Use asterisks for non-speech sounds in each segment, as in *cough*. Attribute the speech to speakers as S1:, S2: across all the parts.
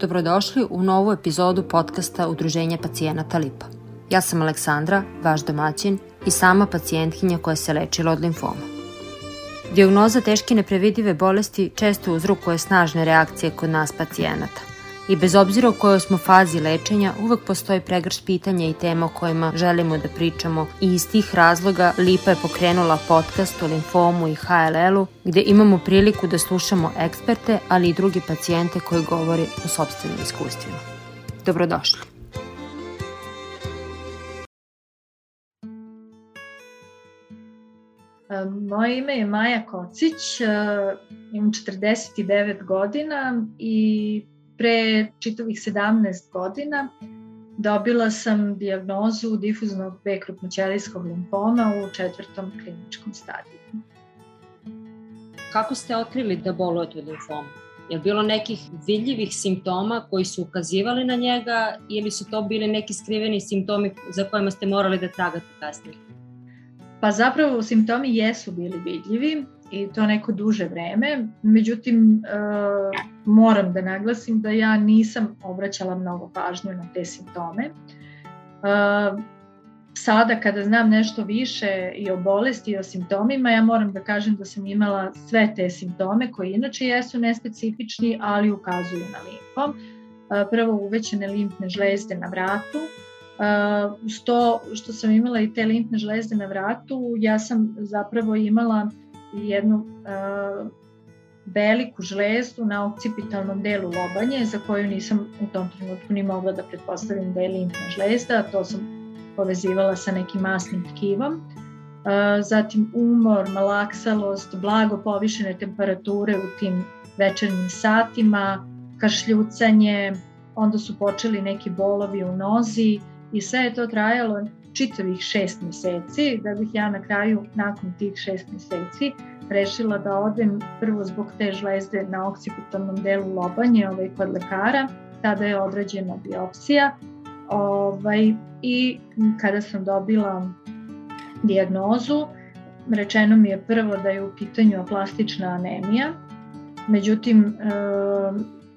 S1: Dobrodošli u novu epizodu podcasta Udruženja pacijenata Lipa. Ja sam Aleksandra, vaš domaćin i sama pacijentkinja koja se lečila od limfoma. Diagnoza teške neprevidive bolesti često uzrokuje snažne reakcije kod nas pacijenata – I bez obzira u kojoj smo fazi lečenja, uvek postoji pregrš pitanja i tema o kojima želimo da pričamo i iz tih razloga Lipa je pokrenula podcast o limfomu i HLL-u gde imamo priliku da slušamo eksperte, ali i druge pacijente koji govori o sobstvenim iskustvima. Dobrodošli.
S2: Moje ime je Maja Kocić, imam 49 godina i pre čitavih 17 godina dobila sam dijagnozu difuznog B krupnoćelijskog limfoma u četvrtom kliničkom stadiju.
S1: Kako ste otkrili da bolujete od limfoma? Je li bilo nekih vidljivih simptoma koji su ukazivali na njega ili su to bili neki skriveni simptomi za kojima ste morali da tragate kasnije?
S2: Pa zapravo simptomi jesu bili vidljivi i to neko duže vreme. Međutim, e, moram da naglasim da ja nisam obraćala mnogo pažnju na te simptome. E, sada kada znam nešto više i o bolesti i o simptomima, ja moram da kažem da sam imala sve te simptome koji inače jesu nespecifični, ali ukazuju na limfom. E, prvo uvećane limfne žlezde na vratu, što, što sam imala i te limfne žlezde na vratu, ja sam zapravo imala jednu uh, veliku žlezdu na okcipitalnom delu lobanje za koju nisam u tom trenutku ni mogla da pretpostavim da je limfna žlezda, to sam povezivala sa nekim masnim tkivom. Zatim umor, malaksalost, blago povišene temperature u tim večernjim satima, kašljucanje, onda su počeli neki bolovi u nozi i sve je to trajalo čitavih šest meseci, da bih ja na kraju, nakon tih šest meseci, rešila da odem prvo zbog te žlezde na oksipitalnom delu lobanje ovaj, kod lekara, tada je odrađena biopsija ovaj, i kada sam dobila diagnozu, rečeno mi je prvo da je u pitanju plastična anemija, međutim e,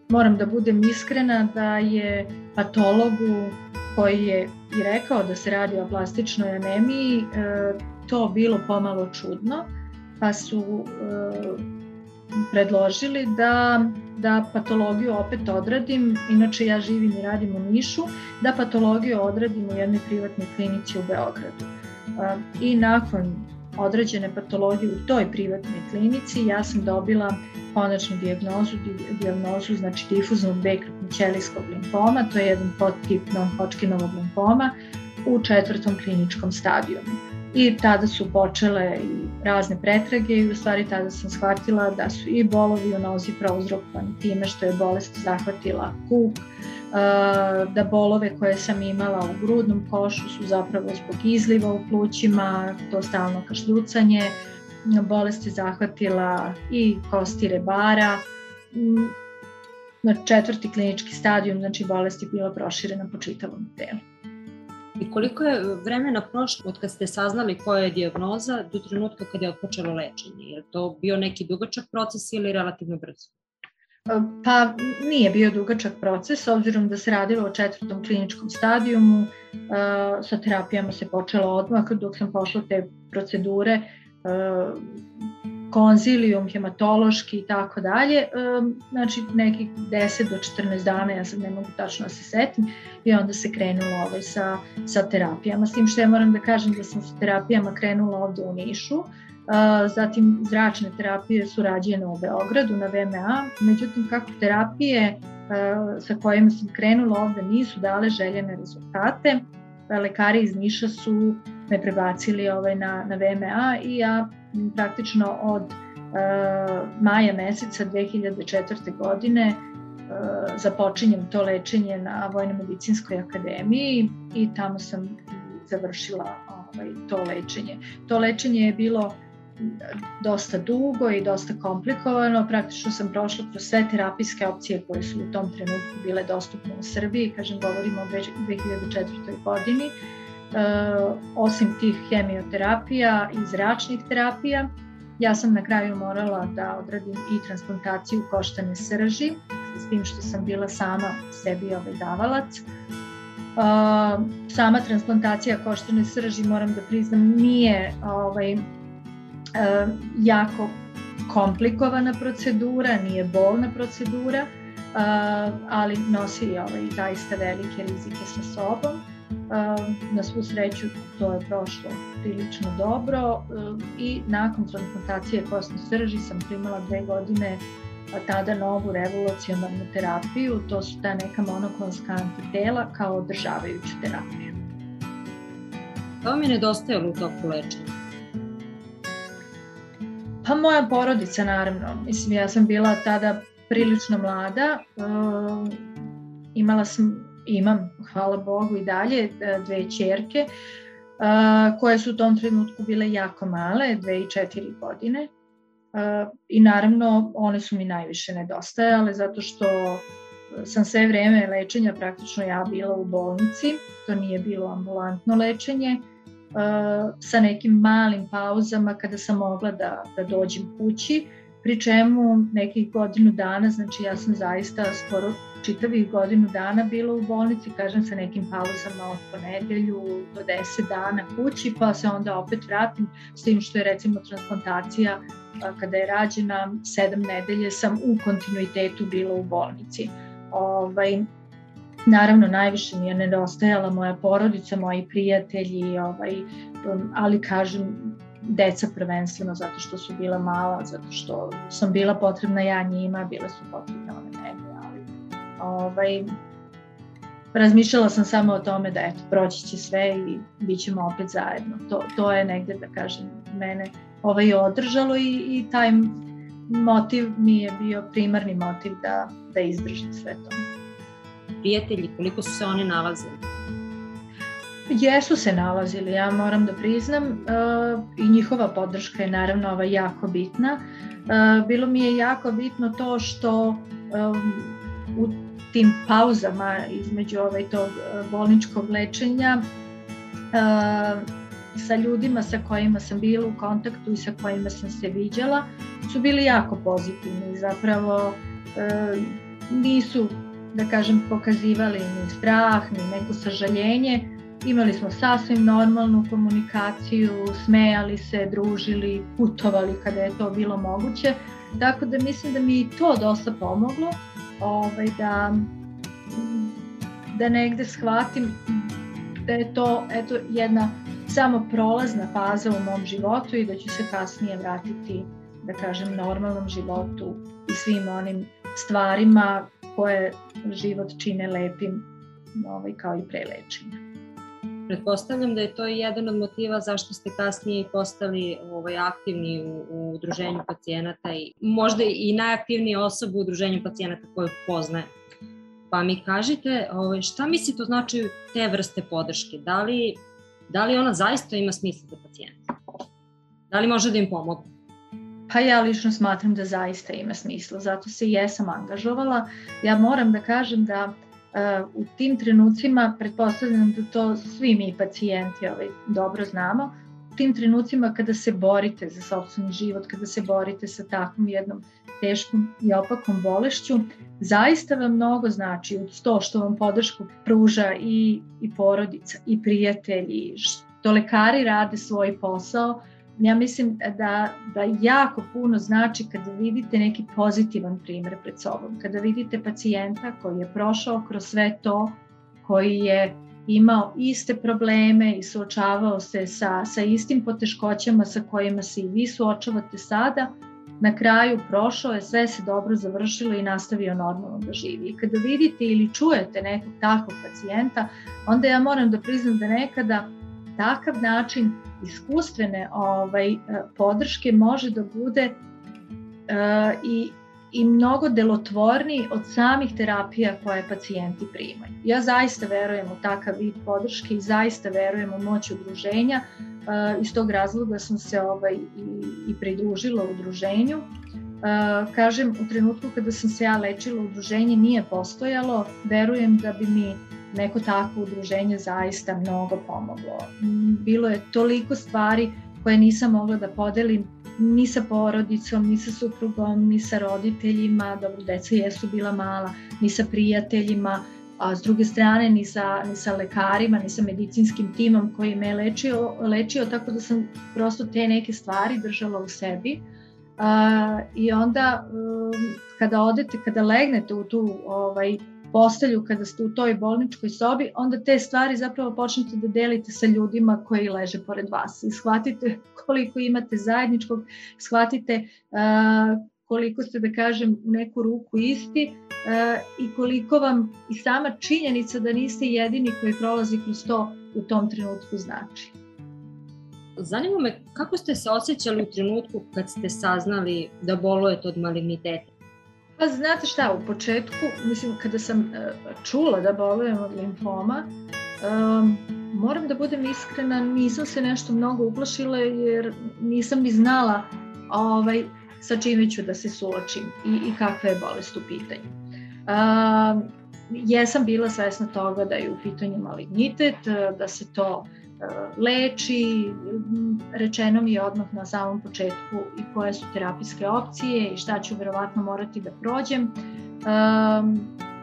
S2: moram da budem iskrena da je patologu koji je i rekao da se radi o plastičnoj anemiji, e, to bilo pomalo čudno, pa su e, predložili da, da patologiju opet odradim, inače ja živim i radim u Nišu, da patologiju odradim u jednoj privatnoj klinici u Beogradu. E, I nakon određene patologije u toj privatnoj klinici ja sam dobila konačnu dijagnozu, dijagnozu znači difuznog bekrupnog ćelijskog limfoma, to je jedan podtip non-Hodgkinovog limfoma u četvrtom kliničkom stadijumu. I tada su počele i razne pretrage i u stvari tada sam shvatila da su i bolovi u nozi prouzrokovani time što je bolest zahvatila kuk, da bolove koje sam imala u grudnom košu su zapravo zbog izliva u plućima, to stalno kašljucanje, bolest je zahvatila i kosti rebara, na četvrti klinički stadijum, znači bolest je bila proširena po čitavom telu.
S1: I koliko je vremena prošlo od kad ste saznali koja je diagnoza do trenutka kad je odpočelo lečenje? Je to bio neki dugačak proces ili relativno brzo?
S2: Pa nije bio dugačak proces, obzirom da se radilo o četvrtom kliničkom stadijumu, sa terapijama se počelo odmah dok sam pošla te procedure, konzilijum, hematološki i tako dalje, znači nekih 10 do 14 dana, ja sad ne mogu tačno da se setim, i onda se krenulo ovaj sa, sa terapijama, s tim što ja moram da kažem da sam sa terapijama krenula ovde u Nišu, zatim zračne terapije su rađene u Beogradu na VMA, međutim kako terapije sa kojima sam krenula ovde nisu dale željene rezultate, lekari iz Niša su me prebacili ovaj na, na VMA i ja praktično od uh, maja meseca 2004. godine uh, započinjem to lečenje na Vojno-medicinskoj akademiji i tamo sam završila ovaj, to lečenje. To lečenje je bilo dosta dugo i dosta komplikovano. Praktično sam prošla kroz sve terapijske opcije koje su u tom trenutku bile dostupne u Srbiji, kažem govorimo o 2004. godini. E, osim tih hemioterapija i zračnih terapija, ja sam na kraju morala da odradim i transplantaciju koštane srži s tim što sam bila sama sebi ovaj davalac. Uh, sama transplantacija koštane srži, moram da priznam, nije ovaj, uh, jako komplikovana procedura, nije bolna procedura, ali nosi ovaj, zaista velike rizike sa sobom. Uh, na svu sreću to je prošlo prilično dobro uh, i nakon transplantacije kostne srži sam primala dve godine tada novu revolucionarnu terapiju, to su ta neka monoklonska antitela kao održavajuću terapiju.
S1: Šta vam je nedostajalo u toku lečenja?
S2: Pa moja porodica naravno, mislim ja sam bila tada prilično mlada, uh, imala sam, imam, hvala Bogu i dalje, dve čerke, uh, koje su u tom trenutku bile jako male, dve i četiri godine. Uh, I naravno one su mi najviše nedostajale zato što sam sve vreme lečenja praktično ja bila u bolnici, to nije bilo ambulantno lečenje, sa nekim malim pauzama kada sam mogla da, da dođem kući, pri čemu nekih godinu dana, znači ja sam zaista skoro čitavih godinu dana bila u bolnici, kažem sa nekim pauzama od ponedelju do 10 dana kući, pa se onda opet vratim s tim što je recimo transplantacija kada je rađena sedam nedelje sam u kontinuitetu bila u bolnici. Ovaj, naravno najviše mi je nedostajala moja porodica, moji prijatelji, ovaj, ali kažem deca prvenstveno zato što su bila mala, zato što sam bila potrebna ja njima, bile su potrebne one mene, ali ovaj, razmišljala sam samo o tome da eto, proći će sve i bit ćemo opet zajedno. To, to je negde, da kažem, mene ovaj, održalo i, i taj motiv mi je bio primarni motiv da, da izdržim sve to.
S1: Prijatelji, koliko su se oni nalazili?
S2: Jesu se nalazili, ja moram da priznam uh, i njihova podrška je naravno ova jako bitna. Uh, bilo mi je jako bitno to što um, u tim pauzama između ovaj tog bolničkog lečenja sa ljudima sa kojima sam bila u kontaktu i sa kojima sam se viđala su bili jako pozitivni zapravo e, nisu da kažem pokazivali ni strah ni neko sažaljenje imali smo sasvim normalnu komunikaciju smejali se, družili putovali kada je to bilo moguće tako da mislim da mi to dosta pomoglo ovaj, da da negde shvatim da je to eto, jedna samo prolazna faza u mom životu i da ću se kasnije vratiti, da kažem, normalnom životu i svim onim stvarima koje život čine lepim ovaj, kao i pre lečenja.
S1: Pretpostavljam da je to jedan od motiva zašto ste kasnije postali ovaj, aktivni u, u udruženju pacijenata i možda i najaktivnija osoba u udruženju pacijenata koju poznaje. Pa mi kažite ovaj, šta mislite o značaju te vrste podrške? Da li da li ona zaista ima smisla za pacijenta? Da li može da im pomogne?
S2: Pa ja lično smatram da zaista ima smisla, zato se i jesam angažovala. Ja moram da kažem da u tim trenucima, pretpostavljam da to svi mi pacijenti ovaj, dobro znamo, u tim trenucima kada se borite za sobstveni život, kada se borite sa takvom jednom teškom i opakom bolešću, zaista vam mnogo znači od to što vam podršku pruža i, i porodica i prijatelji, što lekari rade svoj posao, ja mislim da, da jako puno znači kada vidite neki pozitivan primer pred sobom, kada vidite pacijenta koji je prošao kroz sve to, koji je imao iste probleme i suočavao se sa, sa istim poteškoćama sa kojima se i vi suočavate sada, na kraju prošao je, sve se dobro završilo i nastavio normalno da živi. I kada vidite ili čujete nekog takvog pacijenta, onda ja moram da priznam da nekada takav način iskustvene ovaj, podrške može da bude uh, i i mnogo delotvorniji od samih terapija koje pacijenti primaju. Ja zaista verujem u takav vid podrške i zaista verujem u moć udruženja. Uh, iz tog razloga sam se ovaj, i, i pridružila udruženju. Uh, kažem, u trenutku kada sam se ja lečila, udruženje nije postojalo. Verujem da bi mi neko takvo udruženje zaista mnogo pomoglo. Bilo je toliko stvari koje nisam mogla da podelim ni sa porodicom, ni sa suprugom, ni sa roditeljima, dobro, deca jesu bila mala, ni sa prijateljima, a s druge strane ni sa, ni sa lekarima, ni sa medicinskim timom koji me lečio, lečio tako da sam prosto te neke stvari držala u sebi. I onda um, kada odete, kada legnete u tu ovaj, postelju, kada ste u toj bolničkoj sobi, onda te stvari zapravo počnete da delite sa ljudima koji leže pored vas i shvatite koliko imate zajedničkog, shvatite uh, koliko ste, da kažem, u neku ruku isti, i koliko vam i sama činjenica da niste jedini koji prolazi kroz to u tom trenutku znači.
S1: Zanima me kako ste se osjećali u trenutku kad ste saznali da bolujete od maligniteta?
S2: Pa znate šta, u početku, mislim, kada sam e, čula da bolujem od limfoma, um, moram da budem iskrena, nisam se nešto mnogo uplašila jer nisam ni znala ovaj, sa čime ću da se suočim i, i kakva je bolest u pitanju. Uh, jesam bila svesna toga da je u pitanju malignitet, da se to uh, leči, rečeno mi je odmah na samom početku i koje su terapijske opcije i šta ću verovatno morati da prođem.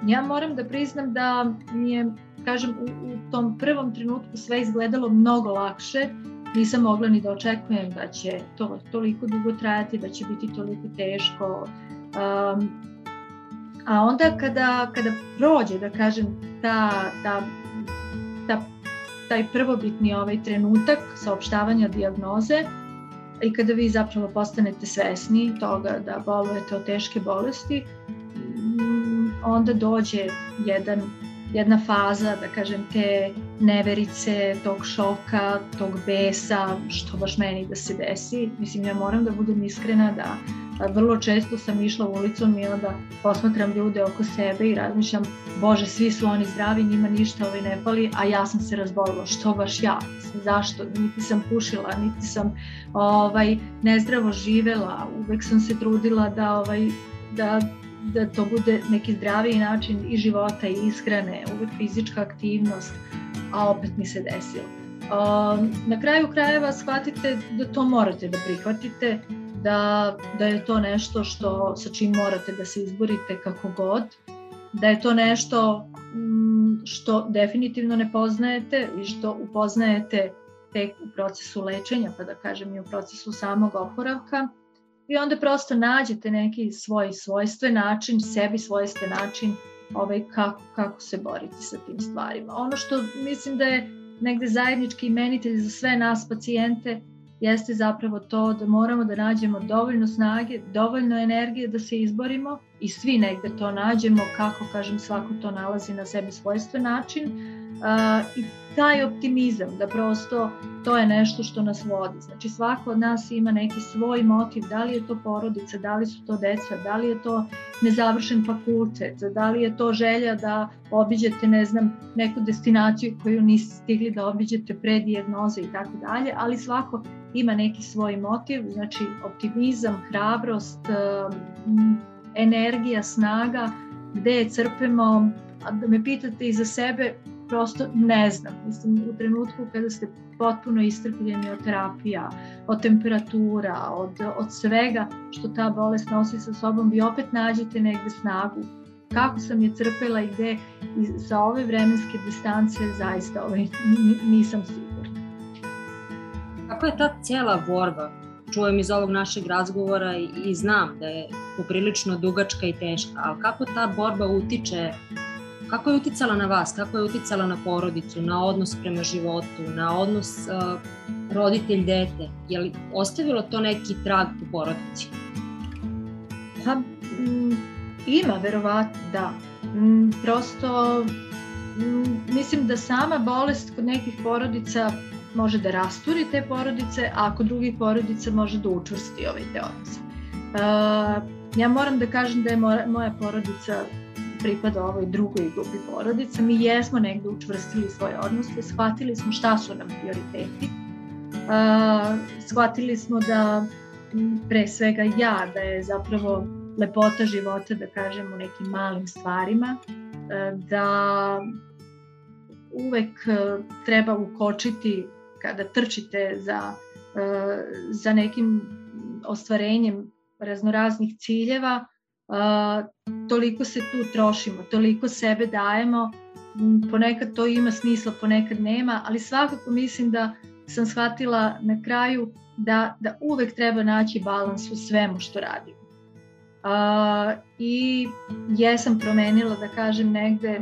S2: Ja moram da priznam da mi je, kažem, u, u tom prvom trenutku sve izgledalo mnogo lakše, nisam mogla ni da očekujem da će to toliko dugo trajati, da će biti toliko teško. Um, A onda kada, kada prođe, da kažem, ta, ta, taj prvobitni ovaj trenutak saopštavanja diagnoze i kada vi zapravo postanete svesni toga da bolujete od teške bolesti, mm, onda dođe jedan, jedna faza, da kažem, te neverice, tog šoka, tog besa, što baš meni da se desi. Mislim, ja moram da budem iskrena da vrlo često sam išla ulicom i onda posmatram ljude oko sebe i razmišljam, bože, svi su oni zdravi, njima ništa ovaj ne pali, a ja sam se razbolila, što baš ja? Zašto? Niti sam pušila, niti sam ovaj, nezdravo živela, uvek sam se trudila da, ovaj, da, da to bude neki zdraviji način i života i ishrane, uvek fizička aktivnost, a opet mi se desilo. Na kraju krajeva shvatite da to morate da prihvatite, da, da je to nešto što sa čim morate da se izborite kako god, da je to nešto mm, što definitivno ne poznajete i što upoznajete tek u procesu lečenja, pa da kažem i u procesu samog oporavka i onda prosto nađete neki svoj svojstven način, sebi svojstven način ovaj, kako, kako se boriti sa tim stvarima. Ono što mislim da je negde zajednički imenitelj za sve nas pacijente jeste zapravo to da moramo da nađemo dovoljno snage, dovoljno energije da se izborimo i svi negde to nađemo, kako kažem svako to nalazi na sebi svojstven način uh, i taj optimizam da prosto to je nešto što nas vodi. Znači svako od nas ima neki svoj motiv, da li je to porodica, da li su to deca, da li je to nezavršen fakultet, da li je to želja da obiđete, ne znam, neku destinaciju koju niste stigli da obiđete pre dijagnoze i tako dalje, ali svako ima neki svoj motiv, znači optimizam, hrabrost, energija, snaga, gde je crpemo, a da me pitate i za sebe, prosto ne znam. Mislim, u trenutku kada ste potpuno istrpljeni od terapija, od temperatura, od, od svega što ta bolest nosi sa sobom, vi opet nađete negde snagu. Kako sam je crpela i gde i sa ove vremenske distance zaista ovaj, nisam sigurna.
S1: Kako je ta cijela borba? Čujem iz ovog našeg razgovora i, i znam da je poprilično dugačka i teška, ali kako ta borba utiče Kako je uticala na vas, kako je uticala na porodicu, na odnos prema životu, na odnos uh, roditelj-dete? Je li ostavilo to neki trag u porodici?
S2: Pa, m, ima, verovatno, da. M, prosto, m, mislim da sama bolest kod nekih porodica može da rasturi te porodice, a kod drugih porodica može da učvrsti ovaj te odnose. Uh, ja moram da kažem da je moja, moja porodica pripada ovoj drugoj grupi porodica, mi jesmo negde učvrstili svoje odnose, shvatili smo šta su nam prioriteti, uh, shvatili smo da pre svega ja, da je zapravo lepota života, da kažem, u nekim malim stvarima, uh, da uvek uh, treba ukočiti kada trčite za za nekim ostvarenjem raznoraznih ciljeva, toliko se tu trošimo, toliko sebe dajemo, ponekad to ima smisla, ponekad nema, ali svakako mislim da sam shvatila na kraju da, da uvek treba naći balans u svemu što radimo. Uh, I jesam promenila, da kažem, negde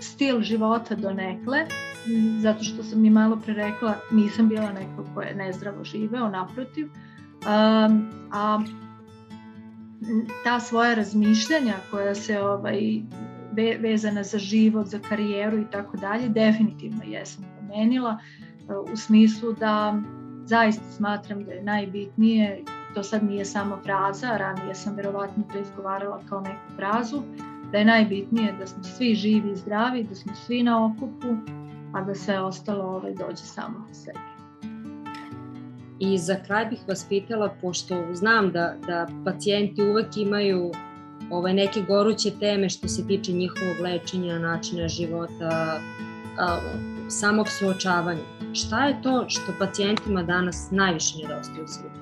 S2: stil života do nekle, zato što sam mi malo pre rekla, nisam bila neko ko je nezdravo živeo, naprotiv. Um, a ta svoja razmišljanja koja se ovaj, ve, vezana za život, za karijeru i tako dalje, definitivno jesam promenila uh, u smislu da zaista smatram da je najbitnije, to sad nije samo fraza, ranije sam verovatno to izgovarala kao neku frazu, da je najbitnije da smo svi živi i zdravi, da smo svi na okupu, a da sve ostalo ovaj, dođe samo od sebi.
S1: I za kraj bih vas pitala, pošto znam da, da pacijenti uvek imaju ovaj, neke goruće teme što se tiče njihovog lečenja, načina života, a, samog suočavanja. Šta je to što pacijentima danas najviše nedostaje u svijetu?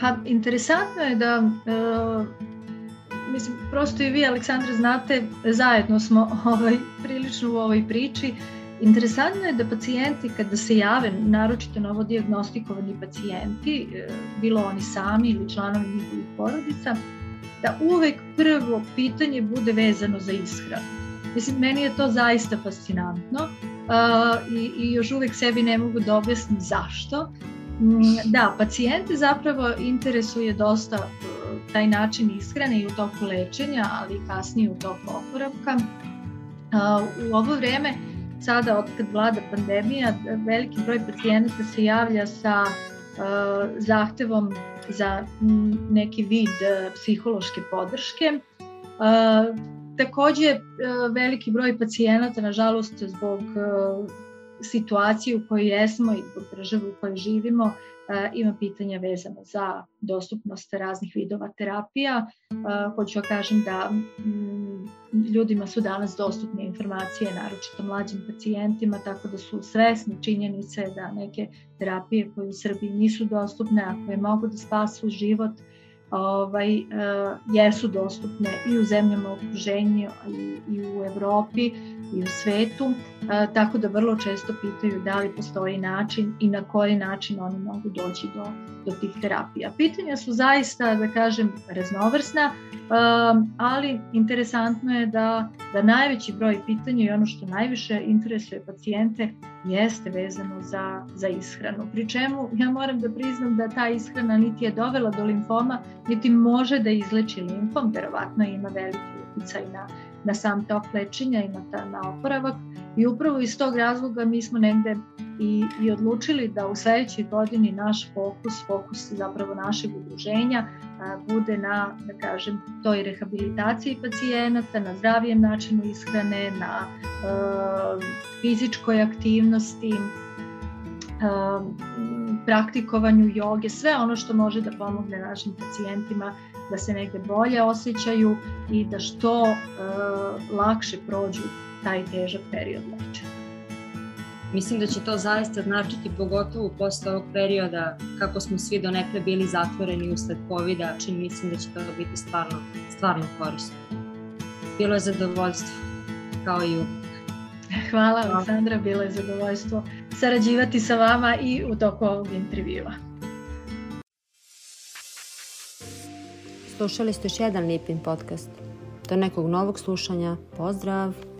S2: Pa, interesantno je da uh, mislim, prosto i vi, Aleksandra, znate, zajedno smo *laughs* ovaj, prilično u ovoj priči. Interesantno je da pacijenti kada se jave, naročito novo diagnostikovani pacijenti, e, bilo oni sami ili članovi njihovih porodica, da uvek prvo pitanje bude vezano za ishranu. Mislim, meni je to zaista fascinantno uh, i, i još uvek sebi ne mogu da objasnim zašto. Mm, da, pacijente zapravo interesuje dosta uh, taj način ishrane i u toku lečenja, ali i kasnije u toku oporavka. Uh, u ovo vreme sada od kad vlada pandemija, veliki broj pacijenata se javlja sa uh, zahtevom za neki vid uh, psihološke podrške. Uh, takođe, veliki broj pacijenata, nažalost, zbog situacije u kojoj jesmo i zbog države u kojoj živimo, uh, ima pitanja vezano za dostupnost raznih vidova terapija. Hoću da kažem da ljudima su danas dostupne informacije, naročito mlađim pacijentima, tako da su svesni činjenice da neke terapije koje u Srbiji nisu dostupne, a koje mogu da spasu život, ovaj, uh, jesu dostupne i u zemljama okruženja i, i u Evropi i u svetu, a, tako da vrlo često pitaju da li postoji način i na koji način oni mogu doći do, do tih terapija. Pitanja su zaista, da kažem, raznovrsna, ali interesantno je da, da najveći broj pitanja i ono što najviše interesuje pacijente jeste vezano za, za ishranu. Pri čemu ja moram da priznam da ta ishrana niti je dovela do limfoma, niti može da izleči limfom, verovatno ima veliki uticaj na na sam tok lečenja i na, ta, na oporavak i upravo iz tog razloga mi smo negde i, i odlučili da u sledećoj godini naš fokus, fokus zapravo našeg udruženja bude na, da kažem, toj rehabilitaciji pacijenata, na zdravijem načinu ishrane, na a, fizičkoj aktivnosti, a, praktikovanju joge, sve ono što može da pomogne našim pacijentima da se negde bolje osjećaju i da što uh, lakše prođu taj težak period lečenja.
S1: Mislim da će to zaista značiti pogotovo posle ovog perioda kako smo svi do nekle bili zatvoreni usled COVID-a, čini mislim da će to biti stvarno, stvarno korisno. Bilo je zadovoljstvo, kao i uvijek.
S2: Hvala Aleksandra, bilo je zadovoljstvo sarađivati sa vama i u toku ovog intervjua.
S1: Slušali ste još jedan Lipin podcast. Do nekog novog slušanja. Pozdrav!